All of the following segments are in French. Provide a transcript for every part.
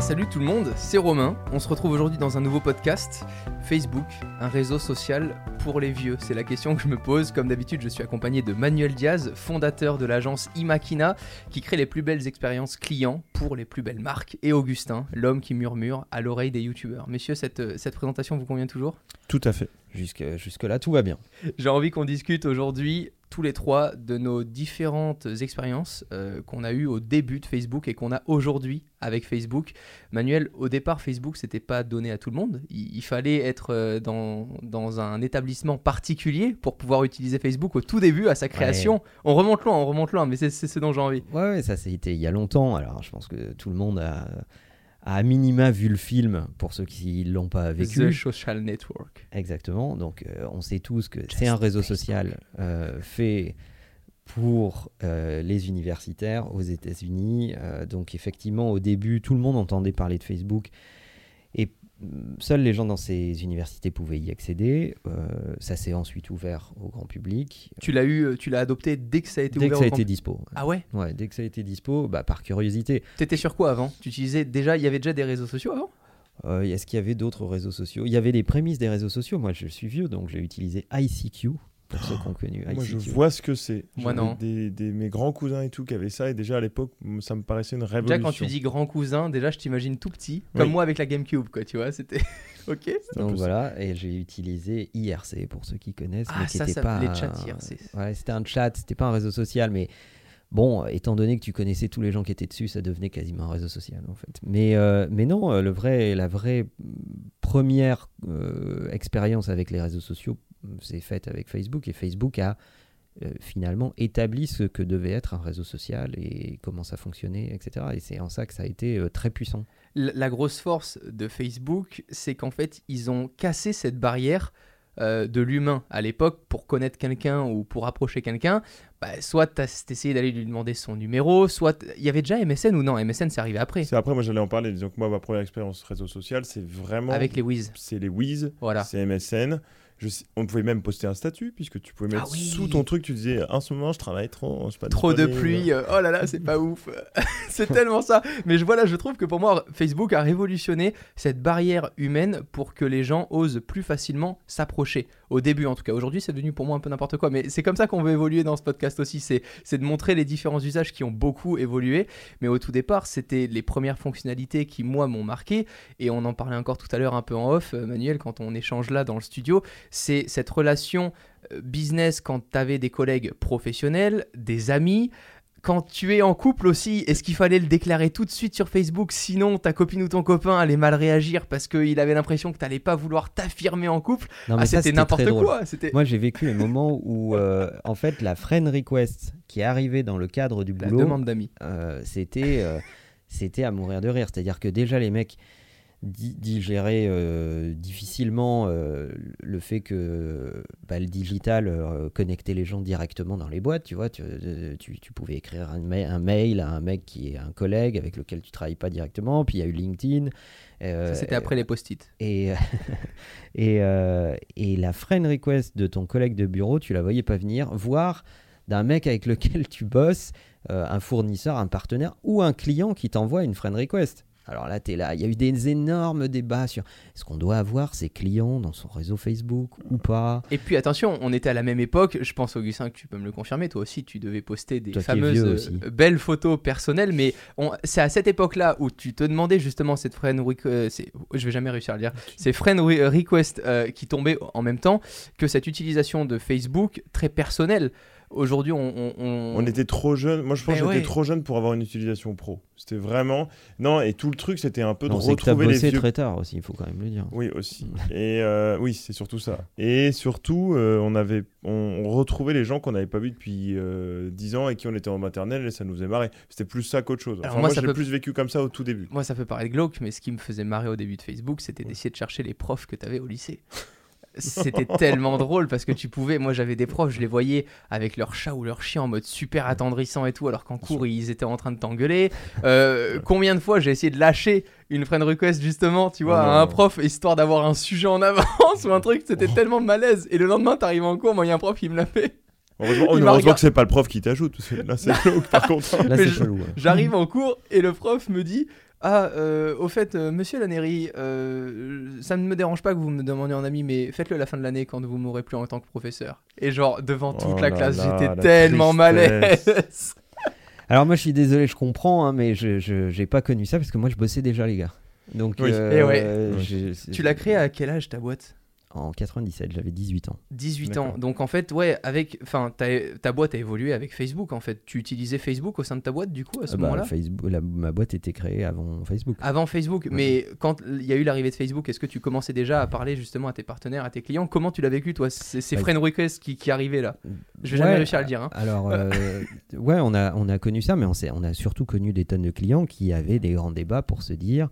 bien salut tout le monde, c'est Romain. On se retrouve aujourd'hui dans un nouveau podcast. Facebook, un réseau social pour les vieux C'est la question que je me pose. Comme d'habitude, je suis accompagné de Manuel Diaz, fondateur de l'agence Imakina, qui crée les plus belles expériences clients pour les plus belles marques, et Augustin, l'homme qui murmure à l'oreille des youtubeurs. Messieurs, cette, cette présentation vous convient toujours? Tout à fait. Jusque, jusque-là, tout va bien. J'ai envie qu'on discute aujourd'hui tous les trois de nos différentes expériences euh, qu'on a eues au début de Facebook et qu'on a aujourd'hui avec Facebook. Manuel, au départ, Facebook, c'était pas donné à tout le monde. Il, fallait être euh, dans, dans, un établissement particulier pour pouvoir utiliser Facebook au tout début, à sa création. On remonte loin, on remonte loin, mais c'est ce dont j'ai envie. Ouais, ouais ça c'était il y a longtemps. Alors, je pense que tout le monde a à minima vu le film pour ceux qui l'ont pas vécu. The Social Network. Exactement. Donc euh, on sait tous que c'est un réseau social euh, fait pour euh, les universitaires aux États-Unis. donc effectivement au début tout le monde entendait parler de Facebook et Seuls les gens dans ces universités pouvaient y accéder. Euh, ça s'est ensuite ouvert au grand public. Tu l'as eu, tu l'as adopté dès que ça a été dès ouvert que ça a été dispo. Ah ouais? Ouais, dès que ça a été dispo, bah, par curiosité. T'étais sur quoi avant? Tu utilisais déjà, il y avait déjà des réseaux sociaux avant? Euh, Est-ce qu'il y avait d'autres réseaux sociaux? Il y avait les prémices des réseaux sociaux. Moi, je suis vieux, donc j'ai utilisé ICQ pour ceux qui ont connu. Moi, je vois ce que c'est. Moi, non. Des, mes grands cousins et tout qui avaient ça, et déjà à l'époque, ça me paraissait une révolution. Déjà, quand tu dis grand cousin, déjà, je t'imagine tout petit, comme moi avec la GameCube, quoi, tu vois, c'était. ok. Donc voilà, et j'ai utilisé IRC pour ceux qui connaissent. Ah, mais ça, ça pas... les chats IRC. Ouais, c'était un chat, c'était pas un réseau social, mais. Bon, étant donné que tu connaissais tous les gens qui étaient dessus, ça devenait quasiment un réseau social en fait. Mais, euh, mais non, euh, le vrai, la vraie première euh, expérience avec les réseaux sociaux c'est fait avec Facebook et Facebook a euh, finalement établi ce que devait être un réseau social et comment ça fonctionnait, etc. Et c'est en ça que ça a été euh, très puissant. La, grosse force de Facebook, c'est qu'en fait, ils ont cassé cette barrière euh, de l'humain à l'époque pour connaître quelqu'un ou pour approcher quelqu'un. Bah, soit tu as essayé d'aller lui demander son numéro, soit il y avait déjà MSN ou non? MSN, c'est arrivé après. C'est après, moi j'allais en parler. Disons que moi, ma première expérience réseau social, c'est vraiment. Avec les Wiz. C'est les Wiz, voilà. c'est MSN on pouvait même poster un statut, puisque tu pouvais mettre ah sous ton truc, tu disais en ce moment je travaille trop, je pas Trop de pluie, euh, oh là là, c'est pas ouf. c'est tellement ça. Mais je, voilà, je trouve que pour moi, Facebook a révolutionné cette barrière humaine pour que les gens osent plus facilement s'approcher. Au début, en tout cas. Aujourd'hui, c'est devenu pour moi un peu n'importe quoi. Mais c'est comme ça qu'on veut évoluer dans ce podcast aussi. C'est de montrer les différents usages qui ont beaucoup évolué. Mais au tout départ, c'était les premières fonctionnalités qui, moi, m'ont marqué. Et on en parlait encore tout à l'heure un peu en off, euh, Manuel, quand on échange là dans le studio c'est cette relation euh, business quand tu avais des collègues professionnels, des amis. Quand tu es en couple aussi, est-ce qu'il fallait le déclarer tout de suite sur Facebook? Sinon, ta copine ou ton copain allait mal réagir parce qu'il avait l'impression que tu n'allais pas vouloir t'affirmer en couple? ah, c'était n'importe quoi. Moi, j'ai vécu un moment où, euh, en fait, la friend request qui est arrivée dans le cadre du boulot. La demande d'amis. Euh, c'était, c'était à mourir de rire. C'est-à-dire que déjà, les mecs digérer euh, difficilement euh, le fait que bah, le digital euh, connectait les gens directement dans les boîtes. Tu vois, tu, tu, pouvais écrire un, un, mail à un mec qui est un collègue avec lequel tu travailles pas directement. Puis il y a eu LinkedIn. c'était après les post-it. Et, et, et, la friend request de ton collègue de bureau, tu la voyais pas venir, voire d'un mec avec lequel tu bosses, un fournisseur, un partenaire ou un client qui t'envoie une friend request. Alors là, tu es là. Il y a eu des énormes débats sur est-ce qu'on doit avoir ses clients dans son réseau Facebook ou pas. Et puis attention, on était à la même époque. Je pense, Augustin, que tu peux me le confirmer. Toi aussi, tu devais poster des fameuses euh, belles photos personnelles. Mais c'est à cette époque-là où tu te demandais justement cette friend request. Je vais jamais réussir à le dire. C'est friend request euh, qui tombait en même temps que cette utilisation de Facebook très personnelle. Aujourd'hui, on, on, était trop jeune. Moi, je pense ben que j'étais trop jeune pour avoir une utilisation pro. C'était vraiment. Non, et tout le truc, c'était un peu de retrouver les vieux. très tard aussi, il faut quand même le dire. Oui, aussi. et euh, oui, c'est surtout ça. Et surtout, euh, on avait, on, retrouvait les gens qu'on n'avait pas vus depuis euh, 10 ans et qui on était en maternelle et ça nous faisait marrer. C'était plus ça qu'autre chose. moi, moi j'ai plus vécu comme ça au tout début. Moi, ça peut paraître glauque, mais ce qui me faisait marrer au début de Facebook, c'était d'essayer de chercher les profs que tu avais au lycée c'était tellement drôle parce que tu pouvais, moi j'avais des profs, je les voyais avec leur chat ou leur chien en mode super attendrissant et tout, alors qu'en cours ils étaient en train de t'engueuler. Euh, combien de fois j'ai essayé de lâcher une friend request justement, tu vois, à un prof histoire d'avoir un sujet en avance ou un truc, c'était tellement malaise. Et le lendemain t'arrives en cours, moi il y a un prof qui me l'a fait. Heureusement, que c'est pas le prof qui t'ajoute. Là, c'est par contre. Là, c'est J'arrive en cours et le prof me dit ah, euh, au fait, euh, monsieur Laneri, euh, ça ne me dérange pas que vous me demandiez en ami, mais faites-le à la fin de l'année quand vous m'aurez plus en tant que professeur. Et genre, devant toute oh la classe, j'étais tellement mal à l'aise. Alors, moi, je suis désolé, je comprends, hein, mais je n'ai pas connu ça parce que moi, je bossais déjà, les gars. Donc, oui. Et ouais. Tu l'as créé à quel âge ta boîte? En 97, j'avais 18 ans. 18 ans. Donc en fait, ouais, avec, enfin, ta, boîte a évolué avec Facebook. En fait, tu utilisais Facebook au sein de ta boîte du coup à ce euh, bah, moment-là? Facebook, ma boîte était créée avant Facebook. Avant Facebook, mais quand il y a eu l'arrivée de Facebook, est-ce que tu commençais déjà à parler justement à tes partenaires, à tes clients? Comment tu l'as vécu toi C'est ces friend requests qui, qui arrivaient là? Je vais jamais réussir à le dire. Hein. Alors, euh, ouais, on a on a connu ça, mais on, on a surtout connu des tonnes de clients qui avaient des grands débats pour se dire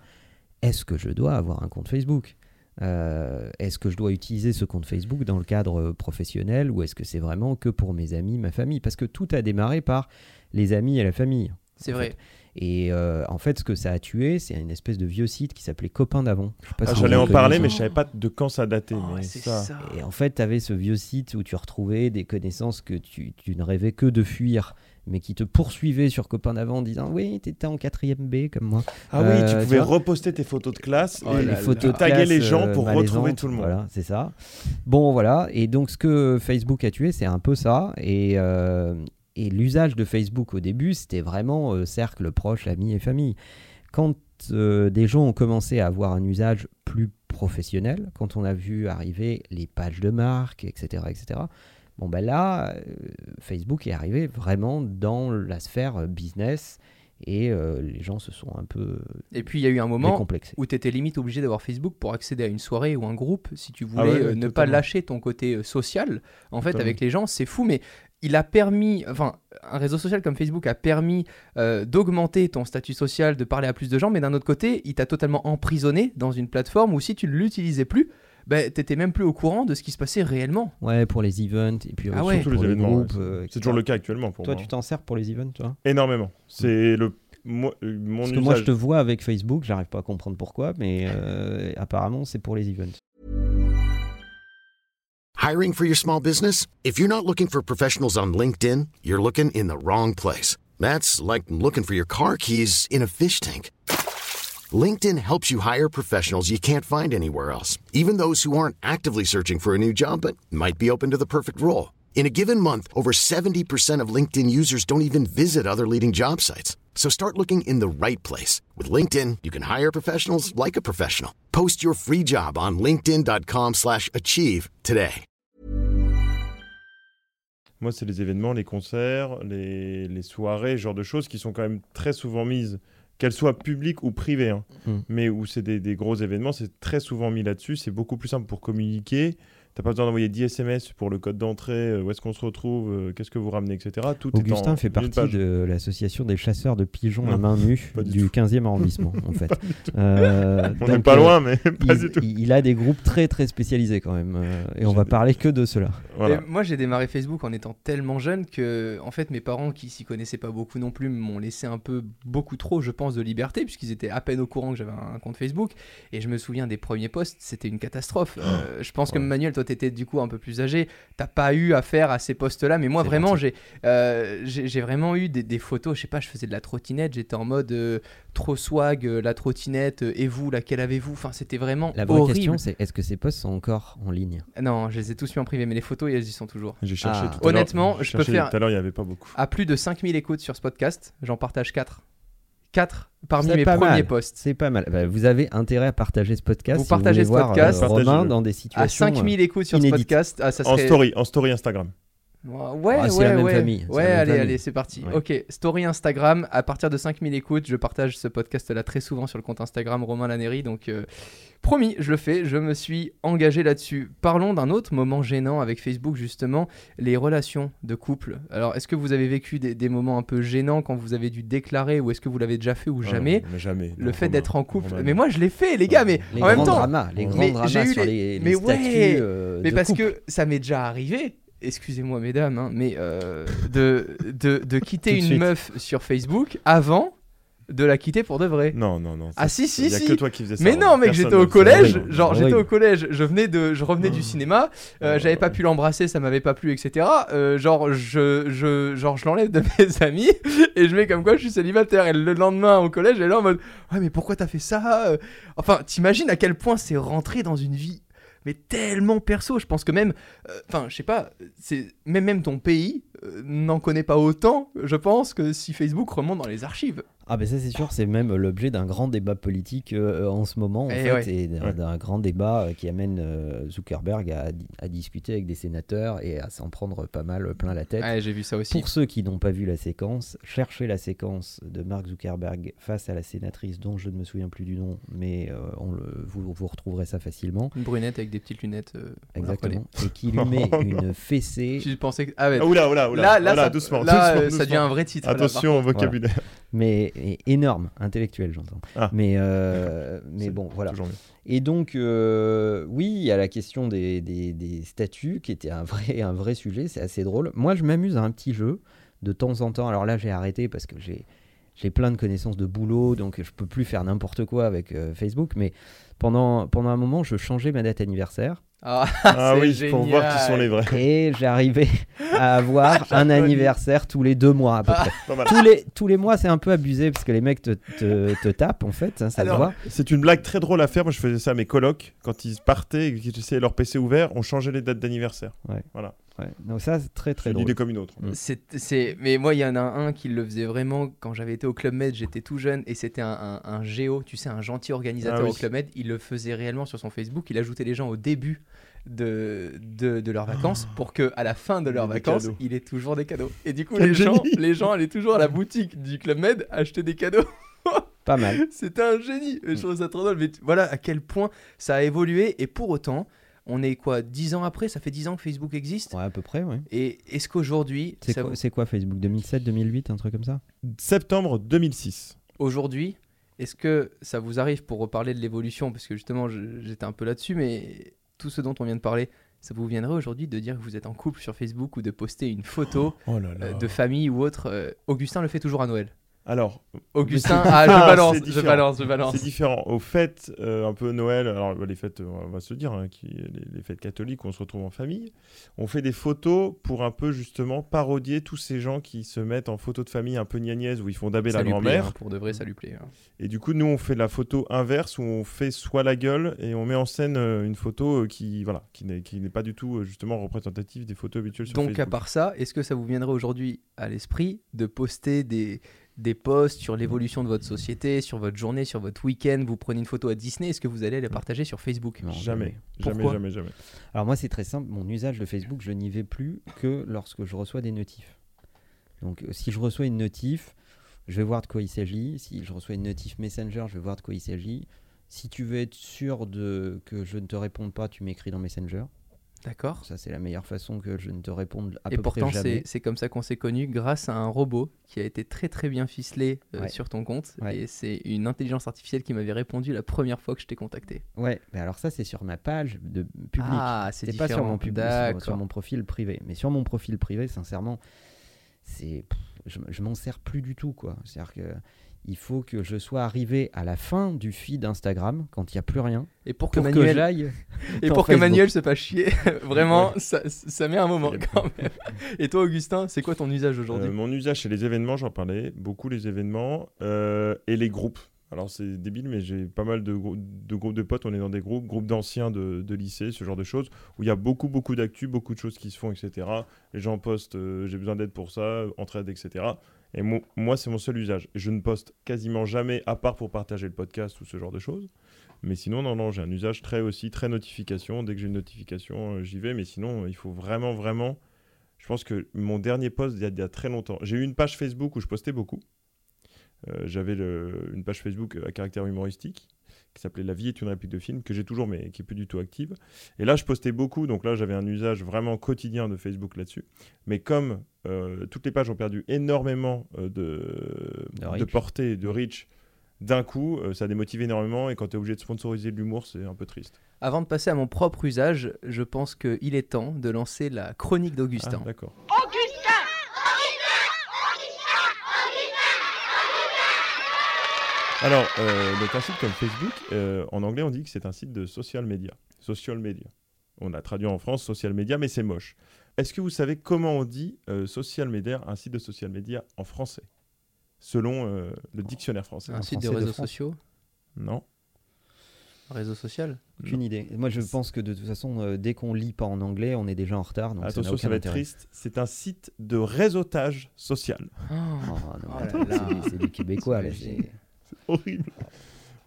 est-ce que je dois avoir un compte Facebook? Euh, est-ce que je dois utiliser ce compte Facebook dans le cadre euh, professionnel ou est-ce que c'est vraiment que pour mes amis, ma famille? Parce que tout a démarré par les amis et la famille. C'est vrai. Et euh, en fait, ce que ça a tué, c'est une espèce de vieux site qui s'appelait Copain d'avant. Ah, J'allais en parler, mais je savais pas de quand ça datait. Oh, ça... Et en fait, tu avais ce vieux site où tu retrouvais des connaissances que tu, tu ne rêvais que de fuir mais qui te poursuivait sur Copain d'avant en disant Oui, tu étais en 4ème B comme moi. Ah oui, tu euh, pouvais reposter tes photos de classe oh et les photos taguer les gens pour retrouver tout le monde. Voilà, c'est ça. Bon, voilà. Et donc, ce que Facebook a tué, c'est un peu ça. Et, euh, et l'usage de Facebook au début, c'était vraiment euh, cercle proche, amis et famille. Quand des gens ont commencé à avoir un usage plus professionnel, quand on a vu arriver les pages de marque, etc., etc., Bon, ben là, euh, Facebook est arrivé vraiment dans la sphère euh, business et euh, les gens se sont un peu. Et puis il y a eu un moment où tu étais limite obligé d'avoir Facebook pour accéder à une soirée ou un groupe si tu ah voulais ne pas lâcher ton côté social. En fait, avec les gens, c'est fou, mais il a permis, enfin, un réseau social comme Facebook a permis d'augmenter ton statut social, de parler à plus de gens, mais d'un autre côté, il t'a totalement emprisonné dans une plateforme où si tu ne l'utilisais plus, bah, t'étais même plus au courant de ce qui se passait réellement. Ouais, pour les events et puis ah surtout les événements. Euh, c'est toujours le cas actuellement pour toi, moi. tu t'en sers pour les events, toi? Énormément. C'est le moi, euh, mon Parce que moi, je te vois avec Facebook, j'arrive pas à comprendre pourquoi, mais euh, apparemment, c'est pour les events. Hiring for your small business? If you're not looking for professionals on LinkedIn, you're looking in the wrong place. That's like looking for your car keys in a fish tank. LinkedIn helps you hire professionals you can't find anywhere else, even those who aren't actively searching for a new job but might be open to the perfect role. In a given month, over 70% of LinkedIn users don't even visit other leading job sites. So start looking in the right place. With LinkedIn, you can hire professionals like a professional. Post your free job on linkedin.com slash achieve today. Moi, c'est les événements, les concerts, les, les soirées, genre de choses qui sont quand même très souvent mises qu'elle soit publique ou privée, hein. mm. mais où c'est des, des, gros événements, c'est très souvent mis là-dessus. C'est beaucoup plus simple pour communiquer. T'as pas besoin d'envoyer 10 SMS pour le code d'entrée, euh, où est-ce qu'on se retrouve, euh, qu'est-ce que vous ramenez, etc. Tout Augustin fait partie de l'association des chasseurs de pigeons à main nue du 15e arrondissement, en fait. Euh, on n'est pas loin, mais pas il, du tout. Il a des groupes très très spécialisés quand même, et on va parler que de cela. Moi, j'ai démarré Facebook en étant tellement jeune que, en fait, mes parents, qui s'y connaissaient pas beaucoup non plus, m'ont laissé un peu beaucoup trop, je pense, de liberté, puisqu'ils étaient à peine au courant que j'avais un compte Facebook. Et je me souviens des premiers posts, c'était une catastrophe. Oh. je pense que Manuel, toi, étais du coup un peu plus âgé, t'as pas eu affaire à ces postes-là. Mais moi, vraiment, euh, j'ai j'ai vraiment eu des, photos. Je sais pas, je faisais de la trottinette, j'étais en mode euh, trop swag, euh, la trottinette, et vous, laquelle avez-vous? Enfin, c'était vraiment. La vraie question, c'est est-ce que ces posts sont encore en ligne? Non, je les ai tous mis en privé, mais les photos, elles y sont toujours. J'ai cherché ah. tout à Honnêtement, je peux faire. Tout à l'heure, il n'y avait pas beaucoup. À plus de 5000 écoutes sur ce podcast, j'en partage 4. 4 parmi mes premiers posts. C'est pas mal. Bah, vous avez intérêt à partager ce podcast. Vous partagez ce podcast. Euh, Romain dans des situations. À 5000 écoutes sur ce podcast. Ah, en story, en story Instagram. Ouais, ah, ouais, la même ouais. Famille. Ouais, allez, allez, c'est parti. Ok, story Instagram. À partir de 5000 écoutes, je partage ce podcast-là très souvent sur le compte Instagram Romain Laneri. Donc, euh, promis, je le fais. Je me suis engagé là-dessus. Parlons d'un autre moment gênant avec Facebook, justement, les relations de couple. Alors, est-ce que vous avez vécu des, moments un peu gênants quand vous avez dû déclarer ou est-ce que vous l'avez déjà fait ou ah jamais? Jamais. Le fait d'être en couple. Mais moi, je l'ai fait, les gars. Mais en même temps. Dramas, les grands dramas sur les, mais ouais, euh, mais parce que ça m'est déjà arrivé excusez-moi mesdames, hein, mais euh, de, de, de, quitter une meuf sur Facebook avant de la quitter pour de vrai. Non, non, non. Ah si, si, a si. que toi qui faisais ça. Mais non, mec, Personne j'étais au collège. Genre, j'étais Horrible. au collège. Je venais de, je revenais du cinéma. euh, J'avais pas pu l'embrasser, ça m'avait pas plu, etc. Euh, genre, je, je, genre, je l'enlève de mes amis et je mets comme quoi je suis célibataire. Et le lendemain au collège, elle est là en mode, ouais, mais pourquoi t'as fait ça Enfin, t'imagines à quel point c'est rentré dans une vie. Mais tellement perso, je pense que même, euh, enfin, je sais pas, c'est même même ton pays euh, n'en connaît pas autant, je pense, que si Facebook remonte dans les archives. Ah ben ça c'est sûr, c'est même l'objet d'un grand débat politique euh, en ce moment en Eh fait, ouais. et d'un Ouais. grand débat euh, qui amène euh, Zuckerberg à, à discuter avec des sénateurs et à s'en prendre pas mal plein la tête. Ouais, j'ai vu ça aussi. Pour ceux qui n'ont pas vu la séquence, cherchez la séquence de Mark Zuckerberg face à la sénatrice dont je ne me souviens plus du nom, mais euh, on le, vous, vous retrouverez ça facilement. Une brunette avec des petites lunettes. euh, Exactement. Et qui lui met une fessée, Tu pensais que. Ah ouais. Ah, oula, oula, oula. là, là, Voilà, ça, doucement. là, doucement, euh, ça doucement. devient un vrai titre. là, Attention au vocabulaire. mais et énorme, intellectuel j'entends. Ah. Mais, euh, mais bon, voilà. Et donc, euh, oui, il y a la question des, des- des statuts qui était un vrai, un vrai sujet, c'est assez drôle. Moi, je m'amuse à un petit jeu de temps en temps. Alors là, j'ai arrêté parce que j'ai, j'ai plein de connaissances de boulot, donc je peux plus faire n'importe quoi avec euh, Facebook. Mais pendant, pendant un moment, je changeais ma date anniversaire Ah, Ah oui, pour voir qui sont les vrais. et j'arrivais à avoir un anniversaire tous les deux mois à peu près. Pas mal. Tous les, tous les mois, c'est un peu abusé parce que les mecs te, te, te tapent en fait, hein, ça Alors, se voit. C'est une blague très drôle à faire. Moi, je faisais ça à mes colocs. Quand ils partaient et qu'ils laissaient leur PC ouvert, on changeait les dates d'anniversaire. Ouais. Donc ça, c'est très très C'est une drôle. idée comme une autre. Mm. C'est, c'est... Mais moi, il y en a un qui le faisait vraiment quand j'avais été au Club Med, j'étais tout jeune, et c'était un, un, un géo, tu sais, un gentil organisateur Ah oui. au Club Med. Il le faisait réellement sur son Facebook, il ajoutait les gens au début de, de, de leurs vacances pour que à la fin de leurs vacances, cadeaux. il ait toujours des cadeaux. Et du coup, Quel les gens, les gens allaient toujours à la boutique du Club Med acheter des cadeaux. Pas mal. C'était un génie. Et Je trouve ça trop drôle. Mais tu- voilà à quel point ça a évolué. Et pour autant, on est quoi 10 ans après? Ça fait 10 ans que Facebook existe? Ouais, à peu près, ouais. Et est-ce qu'aujourd'hui, C'est quoi, vous- c'est quoi Facebook? 2007, 2008, un truc comme ça? Septembre 2006. aujourd'hui, est-ce que ça vous arrive pour reparler de l'évolution Parce que justement, j'étais un peu là-dessus, mais tout ce dont on vient de parler, ça vous viendrait aujourd'hui de dire que vous êtes en couple sur Facebook ou de poster une photo Oh là euh, de famille ou autre euh, Augustin le fait toujours à Noël. Alors, Augustin, ah, je balance, je balance, je balance. c'est différent. Au fait, euh, un peu Noël, alors bah, les fêtes, on va se dire, hein, qui, les, les fêtes catholiques, on se retrouve en famille. On fait des photos pour un peu justement parodier tous ces gens qui se mettent en photo de famille un peu gnagnaise où ils font daber Ça la grand-mère. hein, pour de vrai, ça lui plaît. hein. Et du coup, nous, on fait la photo inverse où on fait soit la gueule et on met en scène euh, une photo euh, qui, voilà, qui n'est pas du tout justement représentative des photos habituelles sur Donc, à part ça, est-ce que ça vous viendrait aujourd'hui à l'esprit de poster des, des posts sur l'évolution de votre société, sur votre journée, sur votre week-end Vous prenez une photo à Disney, est-ce que vous allez les partager sur Facebook? Non, Jamais, jamais, Pourquoi? jamais, jamais. Alors moi, c'est très simple. Mon usage de Facebook, je n'y vais plus que lorsque je reçois des notifs. Donc, euh, si je reçois une notif, je vais voir de quoi il s'agit. Si je reçois une notif Messenger, je vais voir de quoi il s'agit. Si tu veux être sûr de que je ne te réponde pas, tu m'écris dans Messenger. D'accord. Ça, c'est la meilleure façon que je ne te réponde à Et peu pourtant, près jamais. c'est c'est comme ça qu'on s'est connus grâce à un robot qui a été très très bien ficelé euh, Ouais. sur ton compte. Ouais. Et c'est une intelligence artificielle qui m'avait répondu la première fois que je t'ai contacté. Ouais, mais alors ça, c'est sur ma page de public. Ah, c'est C'est pas sur mon, public, sur, mon profil privé. Mais sur mon profil privé, sincèrement, c'est, je, je m'en sers plus du tout, quoi. C'est-à-dire que il faut que je sois arrivé à la fin du feed Instagram, quand il n'y a plus rien, Et pour que pour que Manuel, j'aille. et pour que. Manuel se fasse chier, vraiment, ça, ça met un moment quand même. Et toi, Augustin, c'est quoi ton usage aujourd'hui Euh, mon usage, c'est les événements, j'en parlais beaucoup, les événements euh, et les groupes. Alors c'est débile, mais j'ai pas mal de, grou- de groupes de potes, on est dans des groupes, groupes d'anciens de, de lycée, ce genre de choses, où il y a beaucoup, beaucoup d'actu, beaucoup de choses qui se font, etc. Les gens postent, euh, j'ai besoin d'aide pour ça, entraide, etc. Et mo- moi, c'est mon seul usage. Je ne poste quasiment jamais, à part pour partager le podcast ou ce genre de choses. Mais sinon, non, non, j'ai un usage très aussi, très notification. Dès que j'ai une notification, euh, j'y vais. Mais sinon, euh, il faut vraiment, vraiment je pense que mon dernier post, il y a, il y a très longtemps, j'ai eu une page Facebook où je postais beaucoup. Euh, J'avais une page Facebook à caractère humoristique qui s'appelait La vie est une réplique de film, que j'ai toujours mais qui est plus du tout active. Et là, je postais beaucoup, donc là, j'avais un usage vraiment quotidien de Facebook là-dessus. Mais comme euh, toutes les pages ont perdu énormément euh, de, De portée, de reach, d'un coup, euh, ça démotive énormément. Et quand tu es obligé de sponsoriser de l'humour, c'est un peu triste. Avant de passer à mon propre usage, je pense qu'il est temps de lancer la chronique Ah, d'Augustin. D'accord. Alors, euh, donc un site comme Facebook, euh, en anglais, on dit que c'est un site de social media. Social media. On a traduit en France social media, mais c'est moche. Est-ce que vous savez comment on dit euh, social media, un site de social media en français? Selon euh, le dictionnaire français. Un site de réseaux sociaux? Non. Réseau social? Aucune idée. Moi, je pense que de toute façon, euh, dès qu'on lit pas en anglais, on est déjà en retard. Donc Attention, ça, ça va être triste. C'est un site de réseautage social. Oh, non, oh attends, c'est du québécois. là, c'est horrible.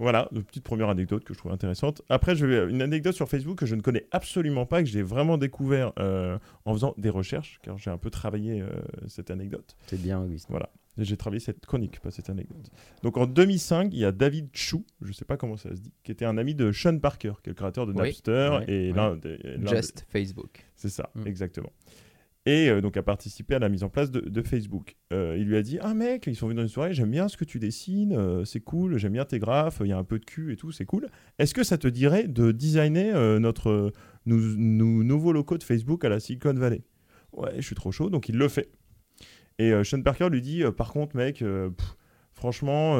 Voilà, une petite première anecdote que je trouve intéressante. Après, je vais, une anecdote sur Facebook que je ne connais absolument pas, que j'ai vraiment découvert euh, en faisant des recherches, car j'ai un peu travaillé euh, cette anecdote. C'est bien, oui. Voilà. J'ai travaillé cette chronique, pas cette anecdote. Donc en 2005, il y a David Chou, je ne sais pas comment ça se dit, qui était un ami de Sean Parker, qui est le créateur de Napster et l'un des. Just Facebook. C'est ça, mm. exactement et euh, donc a participé à la mise en place de, Facebook. Euh, il lui a dit Ah mec, ils sont venus dans une soirée, j'aime bien ce que tu dessines, euh, c'est cool, j'aime bien tes graphes, il y a un peu de cul et tout, c'est cool. Est-ce que ça te dirait de designer notre nouveaux locaux de Facebook à la Silicon Valley? Ouais, je suis trop chaud, donc il le fait. Et Sean Parker lui dit Par contre, mec, franchement,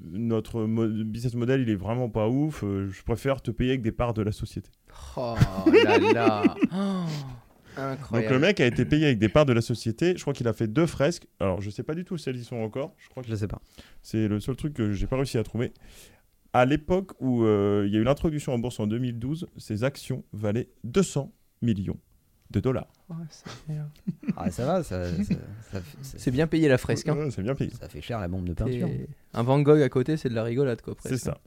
notre business model, il est vraiment pas ouf, je préfère te payer avec des parts de la société. Oh là là Donc le mec a été payé avec des parts de la société. Je crois qu'il a fait deux fresques. Alors je sais pas du tout si elles y sont encore. Je crois que je sais pas. C'est le seul truc que j'ai pas réussi à trouver. À l'époque où euh, il y a eu l'introduction en bourse en 2012, ses actions valaient 200 millions de dollars. ah, ça va, ça, c'est bien payé la fresque. Hein. c'est bien payé. Ça fait cher la bombe de peinture. Un Van Gogh à côté, c'est de la rigolade quoi. C'est ça.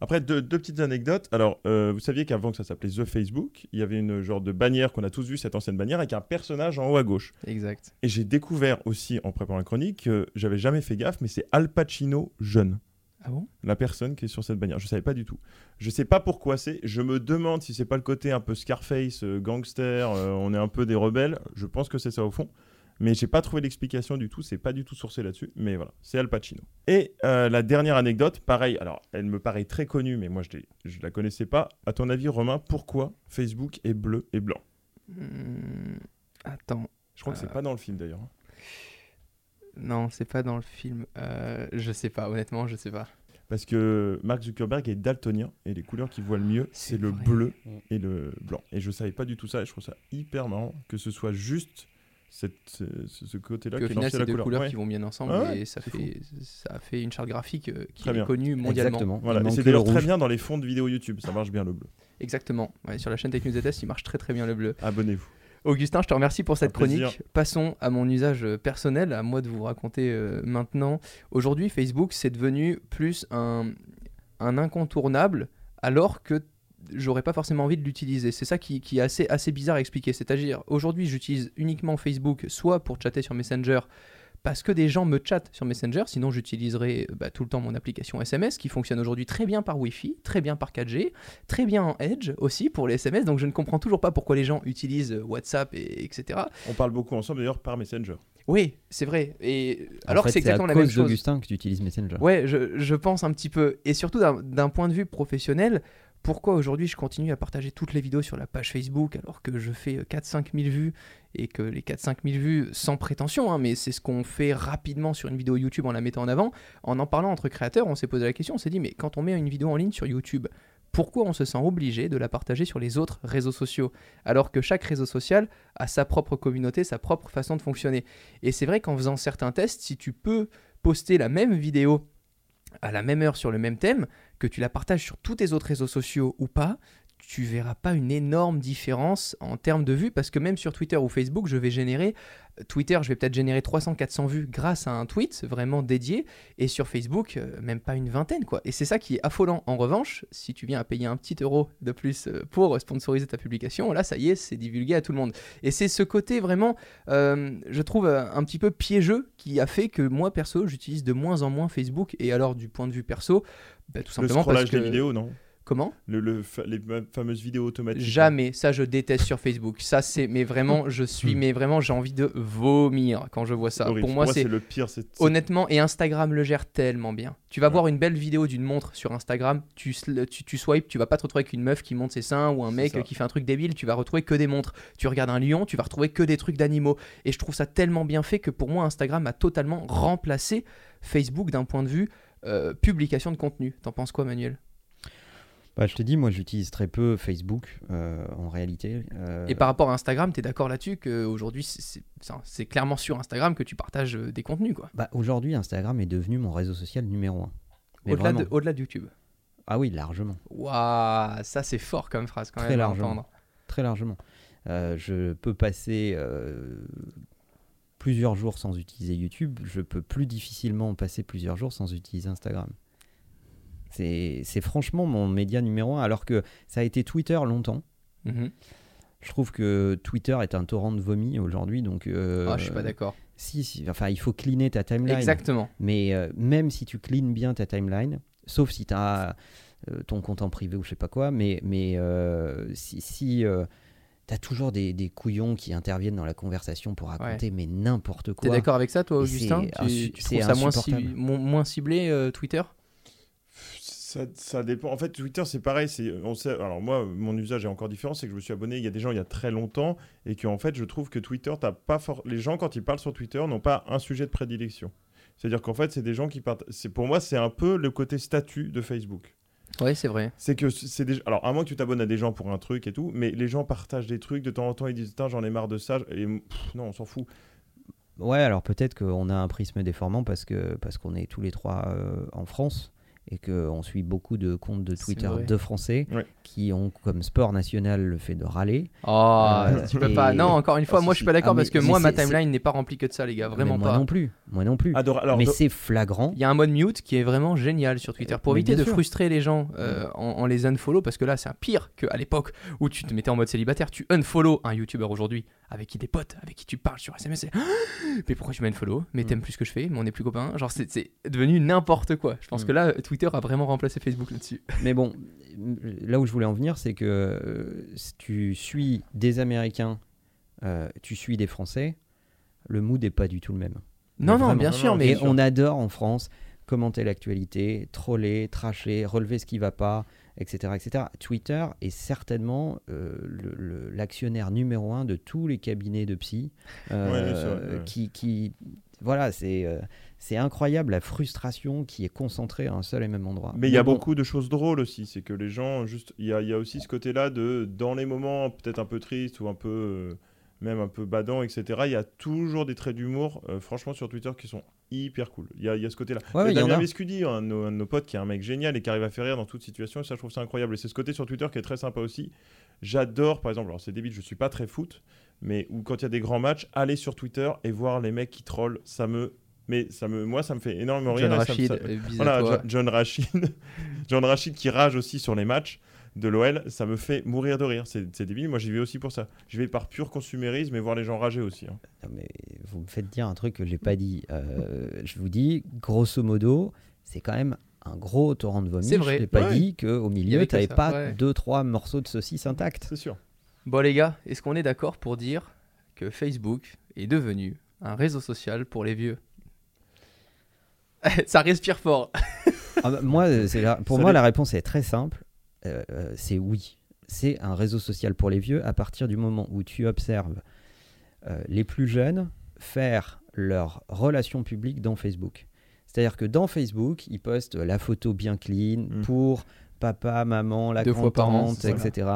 Après, deux, petites anecdotes. Alors, euh, vous saviez qu'avant que ça s'appelait The Facebook, il y avait une genre de bannière qu'on a tous vu, cette ancienne bannière, avec un personnage en haut à gauche. Exact. Et j'ai découvert aussi, en préparant la chronique, que j'avais jamais fait gaffe, mais c'est Al Pacino jeune. Ah bon? La personne qui est sur cette bannière. Je savais pas du tout. Je sais pas pourquoi c'est. Je me demande si c'est pas le côté un peu Scarface, euh, gangster, euh, on est un peu des rebelles. Je pense que c'est ça au fond. Mais j'ai pas trouvé l'explication du tout, c'est pas du tout sourcé là-dessus, mais voilà, c'est Al Pacino. Et euh, la dernière anecdote, pareil, alors elle me paraît très connue, mais moi je, je la connaissais pas. À ton avis, Romain, pourquoi Facebook est bleu et blanc? Hmm, Attends. Je crois que c'est euh, pas dans le film d'ailleurs. Hein. Non, c'est pas dans le film. Euh, je sais pas, honnêtement, je sais pas. Parce que Mark Zuckerberg est daltonien et les couleurs qu'il voit le mieux, c'est le bleu et le blanc. Et je savais pas du tout ça et je trouve ça hyper marrant que ce soit juste ce, côté-là. Au final, c'est deux couleurs qui vont bien ensemble ah et ça fait, ça fait une charte graphique euh, qui est connue mondialement. Voilà. c'est d'ailleurs très bien dans les fonds de vidéos YouTube, ça marche bien le bleu. Exactement. sur la chaîne Tech News Test, il marche très très bien le bleu. Abonnez-vous. Augustin, je te remercie pour cette chronique. Passons à mon usage euh, personnel, à moi de vous raconter euh, maintenant. Aujourd'hui, Facebook, c'est devenu plus un, un incontournable, alors que j'aurais pas forcément envie de l'utiliser. C'est ça qui, est assez, assez bizarre à expliquer. C'est-à-dire, aujourd'hui, j'utilise uniquement Facebook, soit pour chatter sur Messenger, parce que des gens me chattent sur Messenger, sinon j'utiliserai bah, tout le temps mon application SMS qui fonctionne aujourd'hui très bien par Wi-Fi, très bien par 4G, très bien en Edge aussi pour les SMS, donc je ne comprends toujours pas pourquoi les gens utilisent WhatsApp, et, etc. On parle beaucoup ensemble d'ailleurs par Messenger. Oui, c'est vrai. Et alors c'est exactement la même chose. d'Augustin que tu utilises Messenger. Ouais, je, je, pense un petit peu. Et surtout d'un point de vue professionnel, pourquoi aujourd'hui je continue à partager toutes les vidéos sur la page Facebook alors que je fais 4-5 euh, 000 vues et que les 4-5 000 vues, sans prétention, hein, mais c'est ce qu'on fait rapidement sur une vidéo YouTube en la mettant en avant, en en parlant entre créateurs, on s'est posé la question, on s'est dit mais quand on met une vidéo en ligne sur YouTube, pourquoi on se sent obligé de la partager sur les autres réseaux sociaux alors que chaque réseau social a sa propre communauté, sa propre façon de fonctionner? Et c'est vrai qu'en faisant certains tests, si tu peux poster la même vidéo à la même heure sur le même thème, que tu la partages sur tous tes autres réseaux sociaux ou pas, tu verras pas une énorme différence en termes de vues parce que même sur Twitter ou Facebook, je vais générer Twitter, je vais peut-être générer 300-400 vues grâce à un tweet vraiment dédié et sur Facebook, euh, même pas une vingtaine quoi. Et c'est ça qui est affolant. En revanche, si tu viens à payer un petit euro de plus euh, pour sponsoriser ta publication, là ça y est, c'est divulgué à tout le monde. Et c'est ce côté vraiment, euh, je trouve un petit peu piégeux qui a fait que moi perso, j'utilise de moins en moins Facebook et alors du point de vue perso, bah, tout simplement parce que les vidéos, non? Comment le, Les fameuses vidéos automatiques. Jamais, ça je déteste sur Facebook. Ça c'est, mais vraiment, je suis, hmm. mais vraiment, j'ai envie de vomir quand je vois ça. Pour moi, c'est le pire. Honnêtement, et Instagram le gère tellement bien. Tu vas voir une belle vidéo d'une montre sur Instagram, tu, tu, tu swipes, tu vas pas te retrouver avec une meuf qui monte ses seins ou un mec qui fait un truc débile, tu vas retrouver que des montres. Tu regardes un lion, tu vas retrouver que des trucs d'animaux. Et je trouve ça tellement bien fait que pour moi, Instagram a totalement remplacé Facebook d'un point de vue publication de contenu. T'en penses quoi, Manuel? Bah, je te dis, moi j'utilise très peu Facebook en réalité. Et par rapport à Instagram, tu es d'accord là-dessus qu'aujourd'hui c'est clairement sur Instagram que tu partages des contenus quoi? Bah, Aujourd'hui, Instagram est devenu mon réseau social numéro un. Au-delà de, au de, YouTube? Ah oui, largement. Waouh, ça c'est fort comme phrase quand Très même. Largement. Très largement. Euh, je peux passer euh, plusieurs jours sans utiliser YouTube. Je peux plus difficilement passer plusieurs jours sans utiliser Instagram. C'est franchement mon média numéro un, alors que ça a été Twitter longtemps. Mhm. Je trouve que Twitter est un torrent de vomi aujourd'hui, donc. Euh, ah, je suis pas d'accord. Si, enfin, il faut cleaner ta timeline. Exactement. Mais même si tu cleans bien ta timeline, sauf si tu as ton compte en privé ou je sais pas quoi, mais, mais si, si T'as toujours des, des, couillons qui interviennent dans la conversation pour raconter mais n'importe quoi. T'es d'accord avec ça toi Augustin? Tu, tu trouves ça moins, moins ciblé euh, Twitter? Ça, ça, dépend. En fait, Twitter, c'est pareil. On sait, alors moi, mon usage est encore différent. C'est que je me suis abonné il y a des gens il y a très longtemps et qu'en fait, je trouve que Twitter, t'as pas les gens quand ils parlent sur Twitter n'ont pas un sujet de prédilection. C'est-à-dire qu'en fait, c'est des gens qui partent. Pour moi, c'est un peu le côté statut de Facebook. Oui, c'est vrai. C'est que c'est déjà. Alors, à moins que tu t'abonnes à des gens pour un truc et tout, mais les gens partagent des trucs de temps en temps, ils disent j'en ai marre de ça. Et non, on s'en fout. Ouais, alors peut-être qu'on a un prisme déformant parce que parce qu'on est tous les trois euh, en France et qu'on suit beaucoup de comptes de Twitter de Français qui ont comme sport national le fait de râler. Oh, euh, tu peux pas. Non, encore une fois, ah, moi je suis pas d'accord ah, parce que moi ma timeline n'est pas remplie que de ça, les gars, vraiment moi pas. non plus, moi non plus. Alors, mais c'est flagrant. Il y a un mode mute qui est vraiment génial sur Twitter pour éviter de frustrer les gens euh, en, les unfollow parce que là c'est un pire qu'à l'époque où tu te mettais en mode célibataire, tu unfollow un YouTuber aujourd'hui avec qui des potes, avec qui tu parles sur SMS. mais pourquoi tu m'as follow Mais t'aimes mm. plus ce que je fais, mais on n'est plus copains. Genre, c'est devenu n'importe quoi. Je pense mm. que là, Twitter a vraiment remplacé Facebook là-dessus. Mais bon, là où je voulais en venir, c'est que euh, si tu suis des Américains, euh, tu suis des Français, le mood n'est pas du tout le même. Non, non, bien sûr, mais. on adore en France commenter l'actualité, troller, tracher, relever ce qui va pas, etc. etc. Twitter est certainement euh, l'actionnaire numéro un de tous les cabinets de psy. Euh, qui, qui, voilà, c'est euh, c'est incroyable la frustration qui est concentrée à un seul et même endroit. Mais il y a beaucoup de choses drôles aussi. C'est que les gens, juste, il y a, y a, aussi ce côté-là de, dans les moments peut-être un peu tristes ou un peu même un peu badant, etc. Il y a toujours des traits d'humour, euh, franchement, sur Twitter qui sont hyper cool. Il y a, y a ce côté-là. Ouais, ouais, Damien Vescudi, un, de nos potes, qui est un mec génial et qui arrive à faire rire dans toute situation, et ça, je trouve ça incroyable. Et c'est ce côté sur Twitter qui est très sympa aussi. J'adore, par exemple, alors c'est débile, je suis pas très foot, mais où quand il y a des grands matchs, aller sur Twitter et voir les mecs qui trollent, ça me mais ça me, moi, ça me fait énormément rire. John Rachid, euh, voilà, John Rachid, John Rachid qui rage aussi sur les matchs de l'OL, ça me fait mourir de rire. C'est débile, moi j'y vais aussi pour ça. Je vais par pur consumérisme et voir les gens rager aussi. Hein. mais vous me faites dire un truc que j'ai pas dit. Euh, je vous dis, grosso modo, c'est quand même un gros torrent de vomi. C'est vrai. Je t'ai pas dit qu'au milieu, tu n'avais pas deux, trois morceaux de saucisse intacts. C'est sûr. Bon les gars, est-ce qu'on est, d'accord pour dire que Facebook est devenu un réseau social pour les vieux? Ça respire fort. Ah bah, moi, pour moi, la réponse est très simple. Euh, euh, c'est oui. C'est un réseau social pour les vieux à partir du moment où tu observes euh, les plus jeunes faire leur relation publique dans Facebook. C'est-à-dire que dans Facebook, ils postent la photo bien clean mm. pour papa, maman, la Deux etc.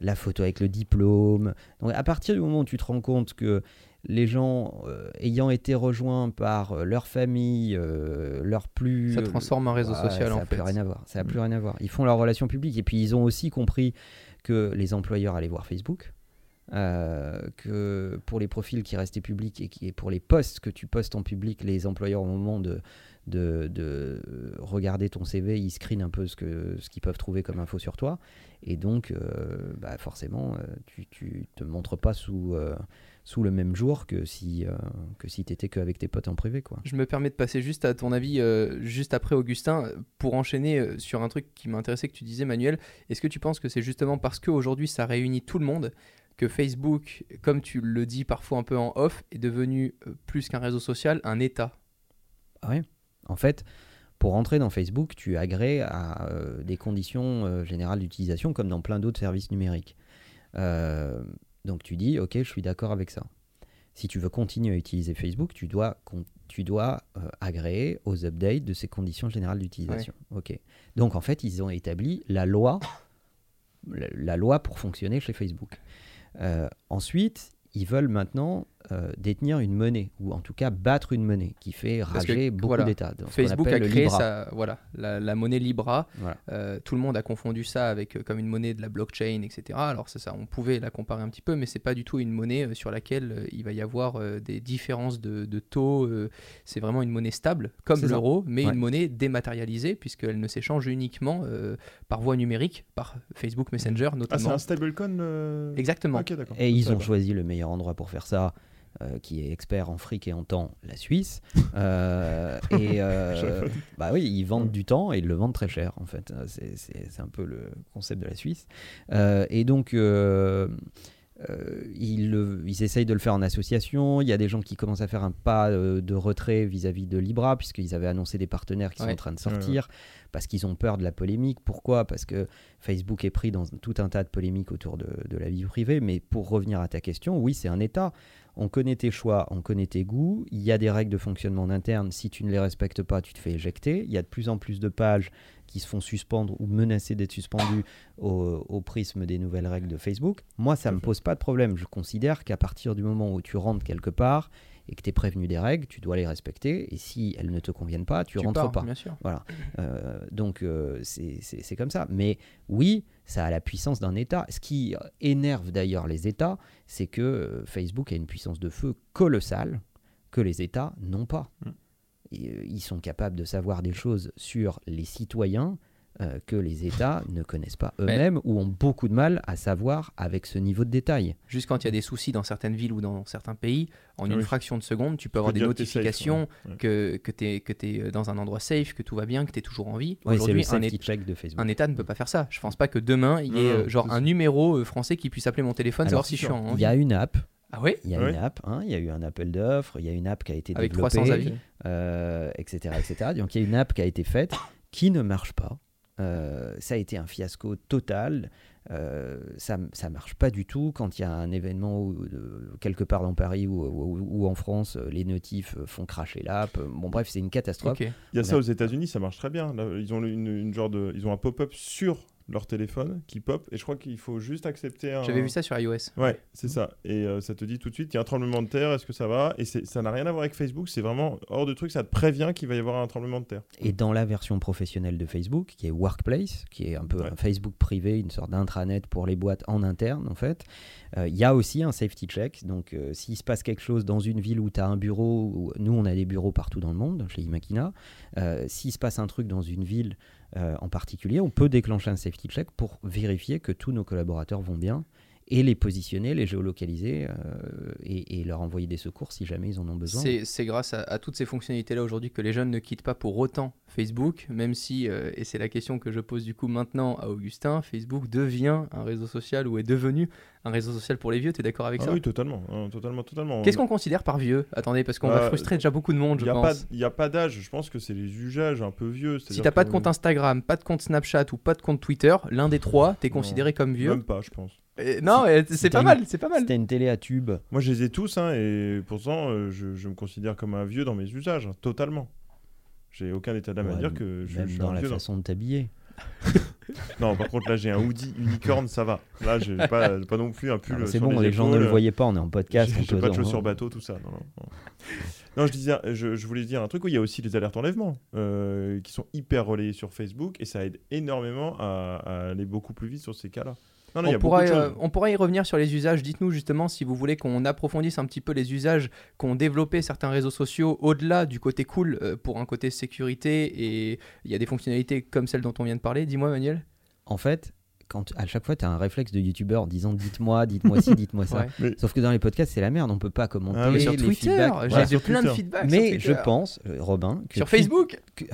La photo avec le diplôme. Donc à partir du moment où tu te rends compte que les gens euh, ayant été rejoints par euh, leur famille, euh, leur plus... Ça transforme un réseau social en fait. Plus rien à voir. Ça n'a plus rien à voir. Ils font leur relation publique et puis ils ont aussi compris que les employeurs allaient voir Facebook. que pour les profils qui restaient publics et, qui, pour les postes que tu postes en public, les employeurs au moment de, de, regarder ton CV, ils screenent un peu ce qu'ils ce qu'ils peuvent trouver comme info sur toi. Et donc, bah forcément, tu ne te montres pas sous, sous le même jour que si, euh, que si tu étais qu'avec tes potes en privé. Quoi. Je me permets de passer juste à ton avis, euh, juste après Augustin, pour enchaîner euh, sur un truc qui m'intéressait que tu disais, Manuel. Est-ce que tu penses que c'est justement parce qu'aujourd'hui ça réunit tout le monde que Facebook, comme tu le dis parfois un peu en off, est devenu plus qu'un réseau social, un État? Ah Oui, en fait. Pour entrer dans Facebook, tu agrées à des conditions générales d'utilisation comme dans plein d'autres services numériques. Donc tu dis, ok, je suis d'accord avec ça. Si tu veux continuer à utiliser Facebook, tu dois, tu dois euh, agréer aux updates de ces conditions générales d'utilisation. Ok. Donc en fait, ils ont établi la loi, la, loi pour fonctionner chez Facebook. Euh, ensuite, ils veulent maintenant euh, détenir une monnaie, ou en tout cas battre une monnaie, qui fait rager beaucoup d'États. Facebook a créé sa, voilà, la, monnaie Libra. Euh, tout le monde a confondu ça avec euh, comme une monnaie de la blockchain, etc. Alors ça, ça, on pouvait la comparer un petit peu, mais c'est pas du tout une monnaie sur laquelle il va y avoir des différences de, taux. c'est vraiment une monnaie stable, comme l'euro, mais une monnaie dématérialisée, puisqu'elle ne s'échange uniquement par voie numérique, par Facebook Messenger notamment. Ah, c'est un stablecoin Exactement. Et ils ont choisi le meilleur endroit pour faire ça. Euh, qui est expert en fric et en temps, la Suisse. Euh, et euh, bah oui, ils vendent du temps et ils le vendent très cher, en fait. C'est un peu le concept de la Suisse. et donc. ils, ils, essayent de le faire en association. Il y a des gens qui commencent à faire un pas de retrait vis-à-vie de Libra, puisqu'ils avaient annoncé des partenaires qui sont en train de sortir, parce qu'ils ont peur de la polémique. Pourquoi? Parce que Facebook est pris dans tout un tas de polémiques autour de, de la vie privée. Mais pour revenir à ta question, oui, c'est un État on connaît tes choix, on connaît tes goûts, il y a des règles de fonctionnement interne, si tu ne les respectes pas, tu te fais éjecter, il y a de plus en plus de pages qui se font suspendre ou menacer d'être suspendues au, prisme des nouvelles règles de Facebook. Moi, ça ne me pose pas de problème, je considère qu'à partir du moment où tu rentres quelque part, et que tu es prévenu des règles, tu dois les respecter. Et si elles ne te conviennent pas, tu, rentres pas. Bien sûr. Voilà. Euh, donc euh, c'est comme ça. Mais oui, ça a la puissance d'un État. Ce qui énerve d'ailleurs les États, c'est que euh, Facebook a une puissance de feu colossale que les États n'ont pas. Mm. ils sont capables de savoir des choses sur les citoyens euh, que les États ne connaissent pas eux-mêmes ou ont beaucoup de mal à savoir avec ce niveau de détail. Juste quand il y a des soucis dans certaines villes ou dans certains pays, en une fraction de seconde, tu peux avoir des notifications que, que tu es, que es dans un endroit safe, que tout va bien, que tu es toujours en vie. Aujourd'hui, un, de un, État ne peut pas faire ça. Je pense pas que demain, il y ait euh, genre un numéro euh, français qui puisse appeler mon téléphone, savoir si je suis en Il y a une app ah oui Il y a une app, hein, il y a eu un appel d'offres, il y a une app qui a été Avec développée, 300 avis. etc., etc. Donc il y a une app qui a été faite qui ne marche pas. Euh, ça a été un fiasco total. Euh, ça ne marche pas du tout quand il y a un événement quelque part dans Paris ou, en France, les notifs font cracher l'app. Bon, bref, c'est une catastrophe. Il y a ça aux États-Unis, ça marche très bien. ils ont une, genre de, ils ont un pop-up sur leur téléphone qui pop et je crois qu'il faut juste accepter un... J'avais vu ça sur iOS. Ouais, c'est ça. Et euh, ça te dit tout de suite qu'il y a un tremblement de terre, est-ce que ça va? Et ça n'a rien à voir avec Facebook, c'est vraiment hors de truc, ça te prévient qu'il va y avoir un tremblement de terre. Et dans la version professionnelle de Facebook, qui est Workplace, qui est un peu un Facebook privé, une sorte d'intranet pour les boîtes en interne en fait, euh, il y a aussi un safety check. Donc euh, s'il se passe quelque chose dans une ville où tu as un bureau, nous on a des bureaux partout dans le monde, chez Imakina, s'il se passe un truc dans une ville euh, en particulier, on peut déclencher un safety check pour vérifier que tous nos collaborateurs vont bien et les positionner, les géolocaliser euh, et, leur envoyer des secours si jamais ils en ont besoin. C'est grâce à, toutes ces fonctionnalités-là aujourd'hui que les jeunes ne quittent pas pour autant Facebook, même si, euh, et c'est la question que je pose du coup maintenant à Augustin, Facebook devient un réseau social ou est devenu un réseau social pour les vieux, tu es d'accord avec ah ça Oui, totalement. Hein, totalement, totalement. Qu'est-ce qu'on considère par vieux? Attendez, parce qu'on va bah, frustrer déjà beaucoup de monde, je pense. Il n'y a pas d'âge, je pense que c'est les usages un peu vieux. Si t'as pas de compte Instagram, pas de compte Snapchat ou pas de compte Twitter, l'un des trois, tu es considéré comme vieux. Même pas, je pense. non, c'est pas mal, c'est pas mal. C'était une télé à tube. Moi, je les ai tous, hein, et pourtant, euh, je, je, me considère comme un vieux dans mes usages, hein, totalement. J'ai aucun état d'âme à dire que je, suis dans un la façon de t'habiller. Non, par contre, là, j'ai un hoodie unicorne, ça va. Là, j'ai pas, pas non plus un pull. Ah, c'est bon, les, gens ne le voyaient pas, on est en podcast. J'ai pas de chaussures bateau, tout ça. Non, je, disais, je, je, voulais dire un truc où il y a aussi les alertes enlèvement euh, qui sont hyper relayées sur Facebook et ça aide énormément à aller beaucoup plus vite sur ces cas-là on, pourra, euh, on pourra y revenir sur les usages. Dites-nous justement si vous voulez qu'on approfondisse un petit peu les usages qu'ont développé certains réseaux sociaux au-delà du côté cool euh, pour un côté sécurité et il y a des fonctionnalités comme celles dont on vient de parler. Dis-moi, Manuel. En fait, quand à chaque fois tu as un réflexe de youtubeur disant dites-moi, dites-moi ci, dites-moi ça. Sauf que dans les podcasts, c'est la merde, on peut pas commenter ah sur les Twitter, j'ai plein de feedbacks. Mais je pense, euh, Robin, sur Facebook,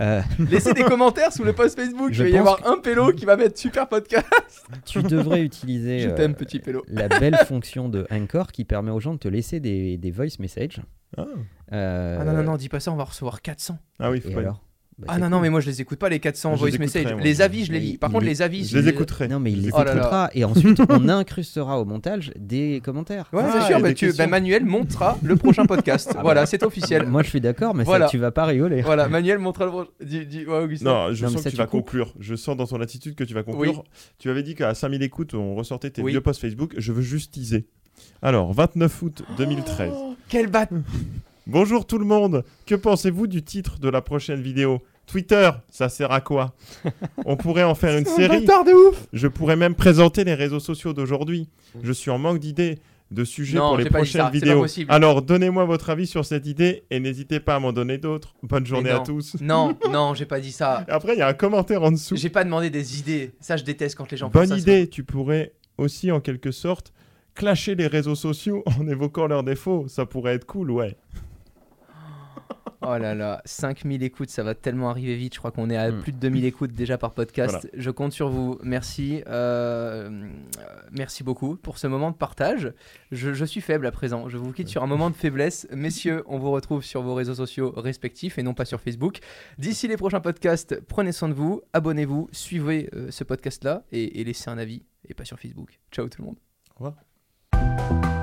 euh, laissez des commentaires sous le post Facebook. Je Il va y avoir un pélo qui va mettre super podcast. tu devrais utiliser je euh, petit pélo. la belle fonction de Anchor qui permet aux gens de te laisser des, des voice messages. Ah. ah non, non, non, dis pas ça, on va recevoir 400. Ah oui, faut Et alors Bah, ah non, non, mais moi je les écoute pas, les 400 Je les voice messages. Les avis, je les lis. Par il- contre, les avis, Je les écouterai. Non, mais il les Oh là là. écoutera et ensuite on incrustera au montage des commentaires. Ouais, Ah, c'est sûr, et bah, tu, bah, Manuel montera le prochain podcast. Ah voilà, bah. c'est officiel. Moi je suis d'accord, mais Voilà. ça, tu vas pas rigoler. Voilà, Manuel montrera le prochain. Ouais. Non, je Non, sens que tu tu vas coupes. conclure. Je sens dans ton attitude que tu vas conclure. Tu avais dit qu'à 5000 écoutes, on ressortait tes Oui. vieux posts Facebook. Je veux juste teaser. Alors, 29 août 2013. Oh, quel bat Bonjour tout le monde. Que pensez-vous du titre de la prochaine vidéo? Twitter, ça sert à quoi? On pourrait en faire une série. de ouf Je pourrais même présenter les réseaux sociaux d'aujourd'hui. Je suis en manque d'idées, de sujets Non, pour les pas prochaines ça, c'est pas vidéos. possible. Alors, donnez-moi votre avis sur cette idée et n'hésitez pas à m'en donner d'autres. Bonne journée à non. tous. Non, non, j'ai pas dit ça. Et Après, il y a un commentaire en dessous. J'ai pas demandé des idées. Ça, je déteste quand les gens font Bonne ça. idée, tu pourrais aussi en quelque sorte clasher les réseaux sociaux en évoquant leurs défauts. Ça pourrait être cool, ouais. Oh là là, 5000 écoutes, ça va tellement arriver vite. Je crois qu'on est à Mm. plus de 2000 écoutes déjà par podcast. Voilà. Je compte sur vous. Merci. euh, merci beaucoup pour ce moment de partage. Je, je suis faible à présent. Je vous quitte sur un moment de faiblesse. Messieurs, on vous retrouve sur vos réseaux sociaux respectifs et non pas sur Facebook. D'ici les prochains podcasts, prenez soin de vous, abonnez-vous, suivez euh, ce podcast-là et, et laissez un avis et pas sur Facebook. Ciao tout le monde. Au revoir.